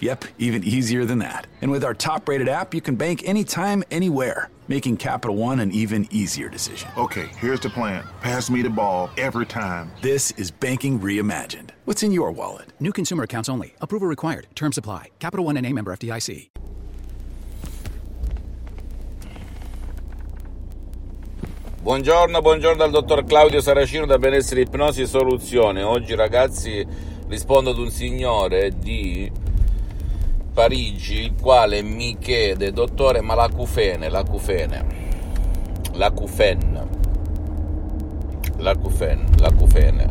Yep, even easier than that. And with our top rated app, you can bank anytime, anywhere, making Capital One an even easier decision. Okay, here's the plan. Pass me the ball every time. This is banking reimagined. What's in your wallet? New consumer accounts only. Approval required. Terms apply. Capital One and a member FDIC. Buongiorno, buongiorno dal dottor Claudio Saracino da Benessere Ipnosi e Soluzione. Oggi ragazzi rispondo ad un signore di Parigi il quale mi chiede, dottore, ma l'acufene, l'acufene, l'acufen, l'acufen, l'acufene,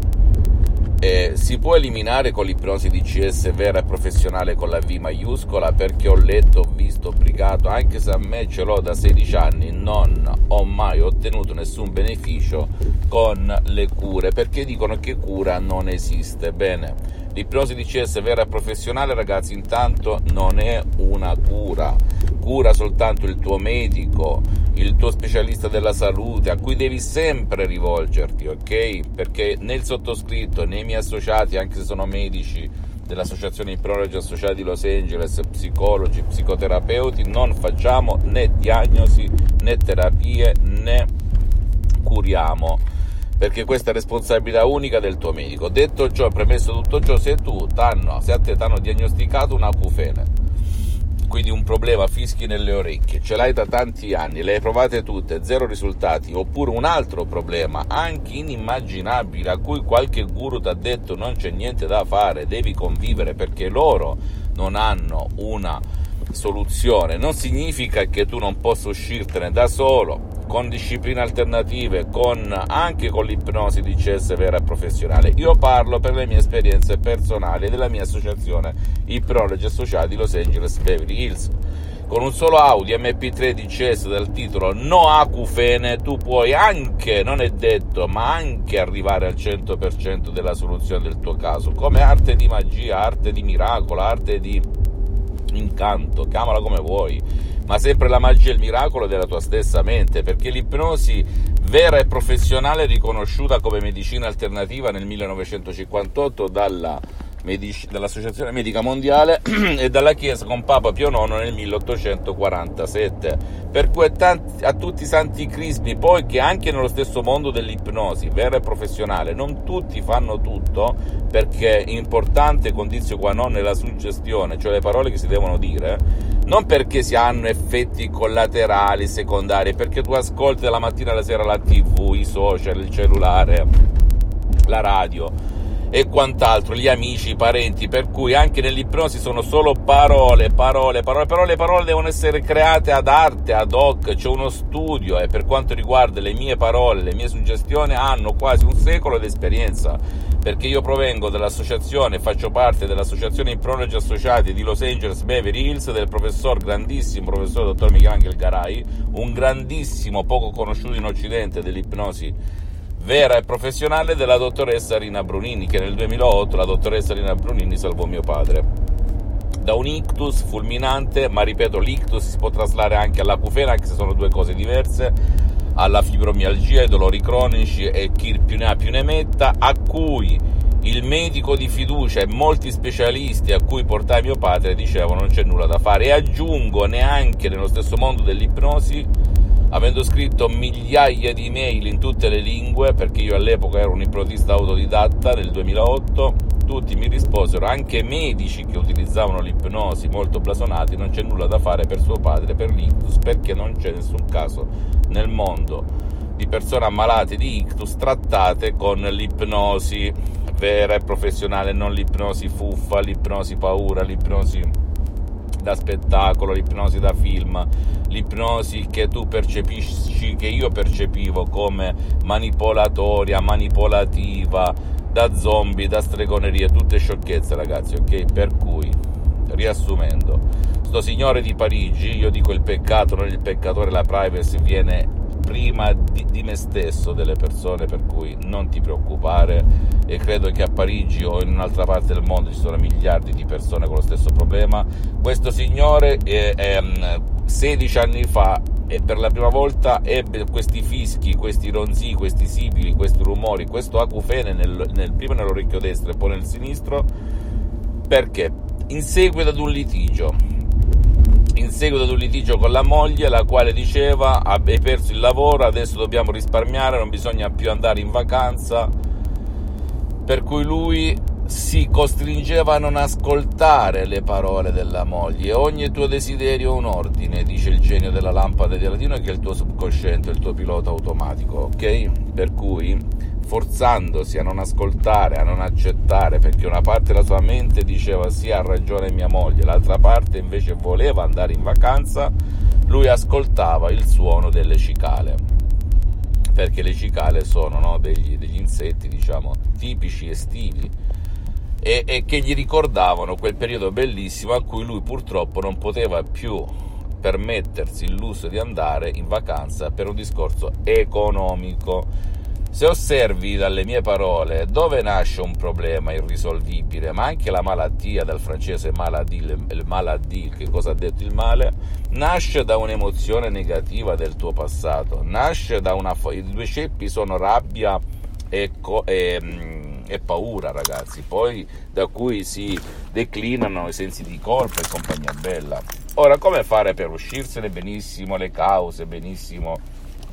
eh, si può eliminare con l'ipnosi DCS vera e professionale con la V maiuscola? Perché ho letto, ho visto, obbligato, anche se a me ce l'ho da 16 anni, non ho mai ottenuto nessun beneficio con le cure, perché dicono che cura non esiste. Bene, l'ipnosi DCS vera e professionale, ragazzi, intanto non è una cura, cura soltanto il tuo medico, il tuo specialista della salute, a cui devi sempre rivolgerti, ok? Perché nel sottoscritto, nei miei associati, anche se sono medici, dell'Associazione Ipnologi Associati di Los Angeles, psicologi, psicoterapeuti, non facciamo né diagnosi né terapie né curiamo perché questa è responsabilità unica del tuo medico. Detto ciò, premesso tutto ciò, se tu t'hanno, se a te ti hanno diagnosticato una acufene, quindi un problema fischi nelle orecchie, ce l'hai da tanti anni, le hai provate tutte, zero risultati, oppure un altro problema, anche inimmaginabile, a cui qualche guru ti ha detto non c'è niente da fare, devi convivere perché loro non hanno una soluzione, non significa che tu non possa uscirtene da solo, con discipline alternative, con, anche con l'ipnosi DCS vera e professionale. Io parlo per le mie esperienze personali della mia associazione Ipnologi Associati Los Angeles Beverly Hills. Con un solo audio MP3 DCS del titolo No acufene tu puoi anche, non è detto, ma anche arrivare al 100% della soluzione del tuo caso, come arte di magia, arte di miracolo, arte di incanto, chiamala come vuoi ma sempre la magia e il miracolo della tua stessa mente, perché l'ipnosi vera e professionale riconosciuta come medicina alternativa nel 1958 dalla Medici, dall'Associazione Medica Mondiale e dalla Chiesa con Papa Pio IX nel 1847. Per cui tanti, a tutti i santi crismi, poi che anche nello stesso mondo dell'ipnosi vera e professionale non tutti fanno tutto, perché è importante condizio qua non è la suggestione, cioè le parole che si devono dire, non perché si hanno effetti collaterali, secondari, perché tu ascolti dalla mattina alla sera la tv, i social, il cellulare, la radio e quant'altro, gli amici, i parenti, per cui anche nell'ipnosi sono solo parole, parole, parole, però le parole devono essere create ad arte, ad hoc, c'è uno studio e per quanto riguarda le mie parole, le mie suggestioni hanno quasi un secolo di esperienza, perché io provengo dall'associazione, faccio parte dell'associazione Ipnologi Associati di Los Angeles Beverly Hills del professor, grandissimo professor dottor Michelangelo Garai, un grandissimo, poco conosciuto in Occidente dell'ipnosi vera e professionale della dottoressa Rina Brunini, che nel 2008 la dottoressa Rina Brunini salvò mio padre. Da un ictus fulminante, ma ripeto, l'ictus si può traslare anche all'acufena, anche se sono due cose diverse, alla fibromialgia, ai dolori cronici e chi più ne ha più ne metta, a cui il medico di fiducia e molti specialisti a cui portai mio padre dicevano non c'è nulla da fare e aggiungo neanche nello stesso mondo dell'ipnosi avendo scritto migliaia di email in tutte le lingue, perché io all'epoca ero un ipnotista autodidatta nel 2008, tutti mi risposero, anche medici che utilizzavano l'ipnosi molto blasonati, non c'è nulla da fare per suo padre, per l'ictus, perché non c'è nessun caso nel mondo di persone ammalate di ictus trattate con l'ipnosi vera e professionale, non l'ipnosi fuffa, l'ipnosi paura, l'ipnosi da spettacolo, l'ipnosi da film, l'ipnosi che tu percepisci, che io percepivo come manipolatoria, manipolativa, da zombie, da stregonerie, tutte sciocchezze ragazzi, ok? Per cui, riassumendo, sto signore di Parigi, io dico il peccato, non il peccatore, la privacy viene prima di, di, me stesso delle persone per cui non ti preoccupare. E credo che a Parigi o in un'altra parte del mondo ci sono miliardi di persone con lo stesso problema. Questo signore è, è, 16 anni fa e per la prima volta ebbe questi fischi, questi ronzii, questi sibili, questi rumori, questo acufene nel, nel, prima nell'orecchio destro e poi nel sinistro. Perché? In seguito ad un litigio in seguito ad un litigio con la moglie, la quale diceva hai perso il lavoro, adesso dobbiamo risparmiare, non bisogna più andare in vacanza, per cui lui si costringeva a non ascoltare le parole della moglie. Ogni tuo desiderio è un ordine, dice il genio della lampada di Aladino, che è il tuo subconsciente, il tuo pilota automatico, ok? Per cui forzandosi a non ascoltare, a non accettare, perché una parte della sua mente diceva sì, ha ragione mia moglie, l'altra parte invece voleva andare in vacanza, lui ascoltava il suono delle cicale, perché le cicale sono no, degli, degli, insetti, diciamo, tipici estivi e, e che gli ricordavano quel periodo bellissimo a cui lui purtroppo non poteva più permettersi il lusso di andare in vacanza per un discorso economico se osservi dalle mie parole dove nasce un problema irrisolvibile, ma anche la malattia, dal francese maladie, il maladie, che cosa ha detto il male, nasce da un'emozione negativa del tuo passato, nasce da una... i due ceppi sono rabbia e, e, mm, e paura, ragazzi, poi da cui si declinano i sensi di colpa e compagnia bella. Ora, come fare per uscirsene benissimo, le cause, benissimo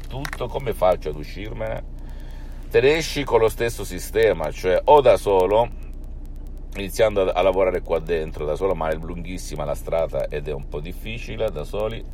tutto, come faccio ad uscirmene? Te ne esci con lo stesso sistema, cioè o da solo, iniziando a, a lavorare qua dentro da solo, ma è lunghissima la strada ed è un po' difficile da soli,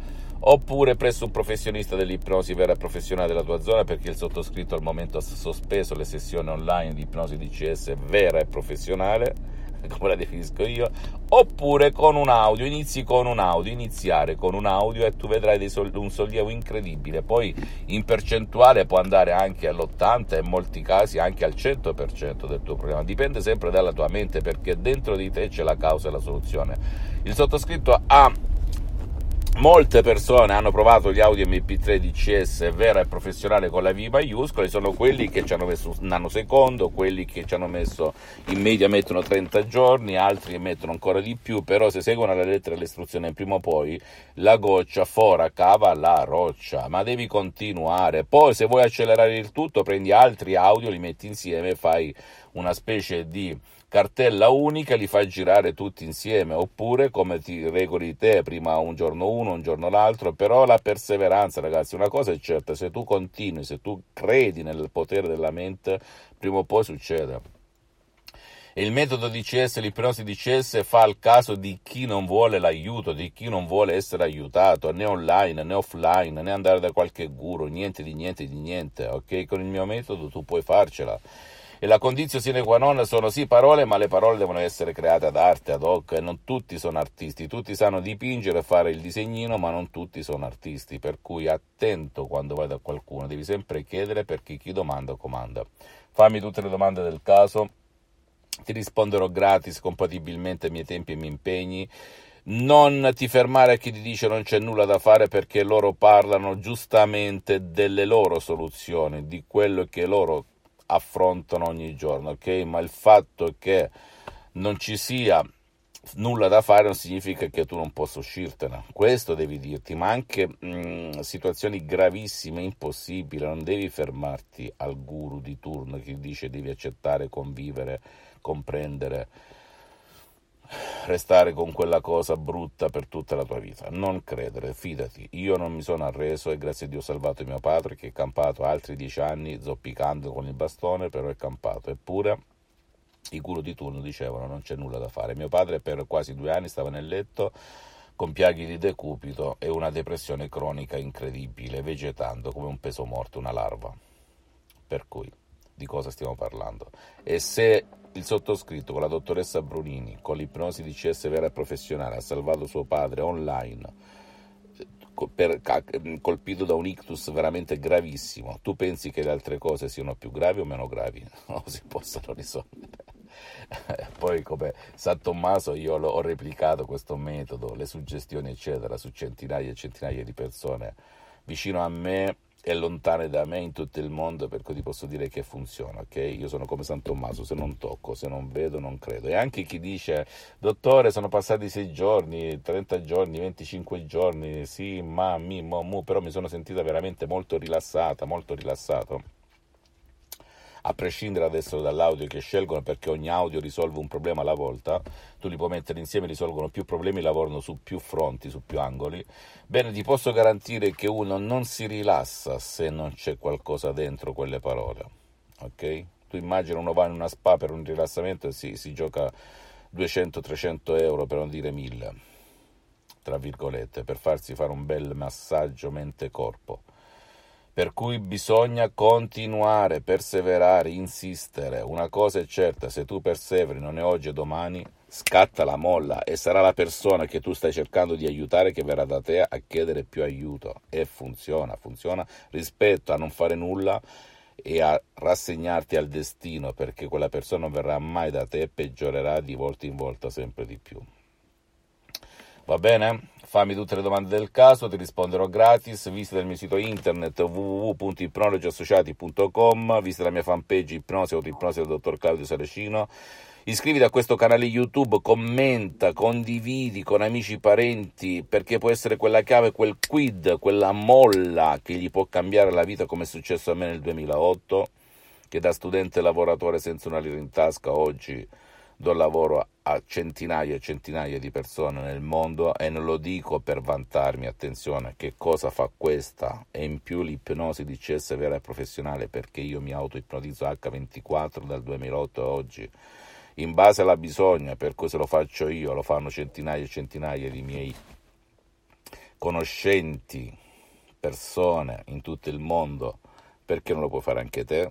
oppure presso un professionista dell'ipnosi vera e professionale della tua zona perché il sottoscritto al momento ha sospeso le sessioni online di ipnosi DCS vera e professionale come la definisco io, oppure con un audio, inizi con un audio, iniziare con un audio e tu vedrai sol- un sollievo incredibile, poi in percentuale può andare anche all'80 e in molti casi anche al 100% del tuo problema, dipende sempre dalla tua mente perché dentro di te c'è la causa e la soluzione. Il sottoscritto ha Molte persone hanno provato gli Audi MP3 DCS vera e professionale con la V maiuscola, sono quelli che ci hanno messo un nanosecondo, quelli che ci hanno messo in media mettono 30 giorni, altri mettono ancora di più, però se seguono la lettera e l'istruzione prima o poi la goccia fora cava la roccia, ma devi continuare. Poi se vuoi accelerare il tutto prendi altri audio, li metti insieme e fai una specie di cartella unica li fai girare tutti insieme, oppure come ti regoli te, prima un giorno uno, un giorno l'altro, però la perseveranza, ragazzi, una cosa è certa, se tu continui, se tu credi nel potere della mente, prima o poi succede. Il metodo DCS, l'ipnosi DCS fa il caso di chi non vuole l'aiuto, di chi non vuole essere aiutato, né online né offline, né andare da qualche guru, niente di niente di niente, ok? Con il mio metodo tu puoi farcela e la condizione sine qua non sono sì parole, ma le parole devono essere create ad arte, ad hoc, e non tutti sono artisti, tutti sanno dipingere e fare il disegnino, ma non tutti sono artisti, per cui attento quando vai da qualcuno, devi sempre chiedere perché chi domanda comanda. Fammi tutte le domande del caso, ti risponderò gratis, compatibilmente ai miei tempi e ai miei impegni. Non ti fermare a chi ti dice non c'è nulla da fare perché loro parlano giustamente delle loro soluzioni, di quello che loro affrontano ogni giorno, ok? Ma il fatto che non ci sia nulla da fare non significa che tu non possa uscirtene, questo devi dirti, ma anche mh, mm, situazioni gravissime, impossibili, non devi fermarti al guru di turno che dice devi accettare, convivere, comprendere restare con quella cosa brutta per tutta la tua vita. Non credere, fidati. Io non mi sono arreso e grazie a Dio ho salvato mio padre che è campato altri dieci anni zoppicando con il bastone, però è campato. Eppure i culo di turno dicevano non c'è nulla da fare. Mio padre per quasi due anni stava nel letto con piaghi di decupito e una depressione cronica incredibile, vegetando come un peso morto, una larva. Per cui, di cosa stiamo parlando? E se il sottoscritto con la dottoressa Brunini, con l'ipnosi di CS vera e professionale, ha salvato suo padre online, per, colpito da un ictus veramente gravissimo. Tu pensi che le altre cose siano più gravi o meno gravi? O si possano risolvere? Poi come San Tommaso io ho replicato questo metodo, le suggestioni eccetera, su centinaia e centinaia di persone vicino a me e lontane da me in tutto il mondo perché ti posso dire che funziona, ok? Io sono come San Tommaso, se non tocco, se non vedo non credo. E anche chi dice, dottore sono passati 6 giorni, 30 giorni, 25 giorni, sì, ma, mi, mo, mu, però mi sono sentita veramente molto rilassata, molto rilassato a prescindere adesso dall'audio che scelgono perché ogni audio risolve un problema alla volta, tu li puoi mettere insieme, risolvono più problemi, lavorano su più fronti, su più angoli, bene ti posso garantire che uno non si rilassa se non c'è qualcosa dentro quelle parole, ok? Tu immagini uno va in una spa per un rilassamento e si, si gioca 200-300 euro per non dire 1000, tra virgolette, per farsi fare un bel massaggio mente-corpo per cui bisogna continuare, perseverare, insistere. Una cosa è certa, se tu perseveri non è oggi e domani, scatta la molla e sarà la persona che tu stai cercando di aiutare che verrà da te a chiedere più aiuto. E funziona, funziona rispetto a non fare nulla e a rassegnarti al destino perché quella persona non verrà mai da te e peggiorerà di volta in volta sempre di più. Va bene? Fammi tutte le domande del caso, ti risponderò gratis. Visita il mio sito internet www.ipnologiassociati.com, visita la mia fanpage Ipnosi Autoipnosi del dottor Claudio Sarecino. Iscriviti a questo canale YouTube, commenta, condividi con amici e parenti perché può essere quella chiave, quel quid, quella molla che gli può cambiare la vita come è successo a me nel 2008, che da studente lavoratore senza una lira in tasca oggi do lavoro a centinaia e centinaia di persone nel mondo e non lo dico per vantarmi, attenzione, che cosa fa questa e in più l'ipnosi di CS vera e professionale perché io mi auto-ipnotizzo H24 dal 2008 a oggi in base alla bisogna, per cui se lo faccio io lo fanno centinaia e centinaia di miei conoscenti, persone in tutto il mondo, perché non lo puoi fare anche te?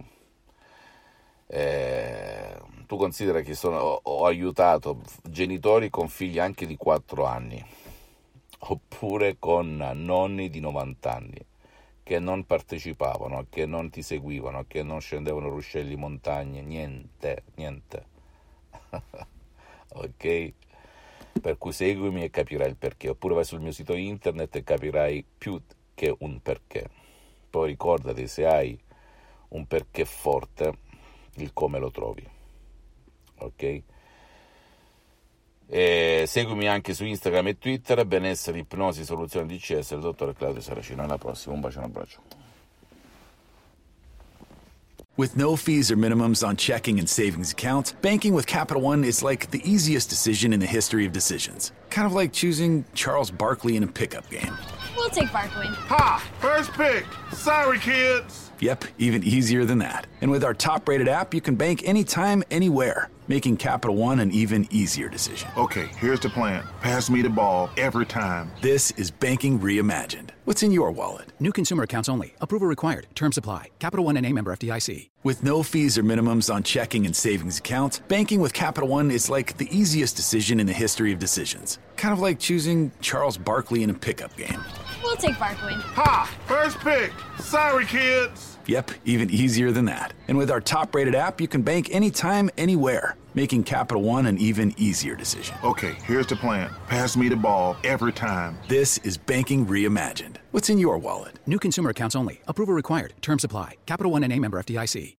Eh, tu considera che sono, ho, ho, aiutato genitori con figli anche di 4 anni, oppure con nonni di 90 anni, che non partecipavano, che non ti seguivano, che non scendevano ruscelli, montagne, niente, niente. ok? Per cui seguimi e capirai il perché, oppure vai sul mio sito internet e capirai più che un perché. Poi ricordati, se hai un perché forte, il come lo trovi ok? E seguimi anche su Instagram e Twitter, benessere, ipnosi, soluzioni DCS, il dottor Claudio Saracino. Alla prossima, un bacio e un abbraccio. With no fees or minimums on checking and savings accounts, banking with Capital One is like the easiest decision in the history of decisions. Kind of like choosing Charles Barkley in a pickup game. We'll take Barkley. Ha! First pick. Sorry, kids. Yep, even easier than that. And with our top rated app, you can bank anytime, anywhere, making Capital One an even easier decision. Okay, here's the plan pass me the ball every time. This is banking reimagined. What's in your wallet? New consumer accounts only. Approval required. Term supply. Capital One and a member FDIC. With no fees or minimums on checking and savings accounts, banking with Capital One is like the easiest decision in the history of decisions. Kind of like choosing Charles Barkley in a pickup game. We'll take Barkley. Ha! First pick. Sorry, kids. Yep, even easier than that. And with our top rated app, you can bank anytime, anywhere, making Capital One an even easier decision. Okay, here's the plan pass me the ball every time. This is banking reimagined. What's in your wallet? New consumer accounts only. Approval required. Term supply. Capital One and a member FDIC.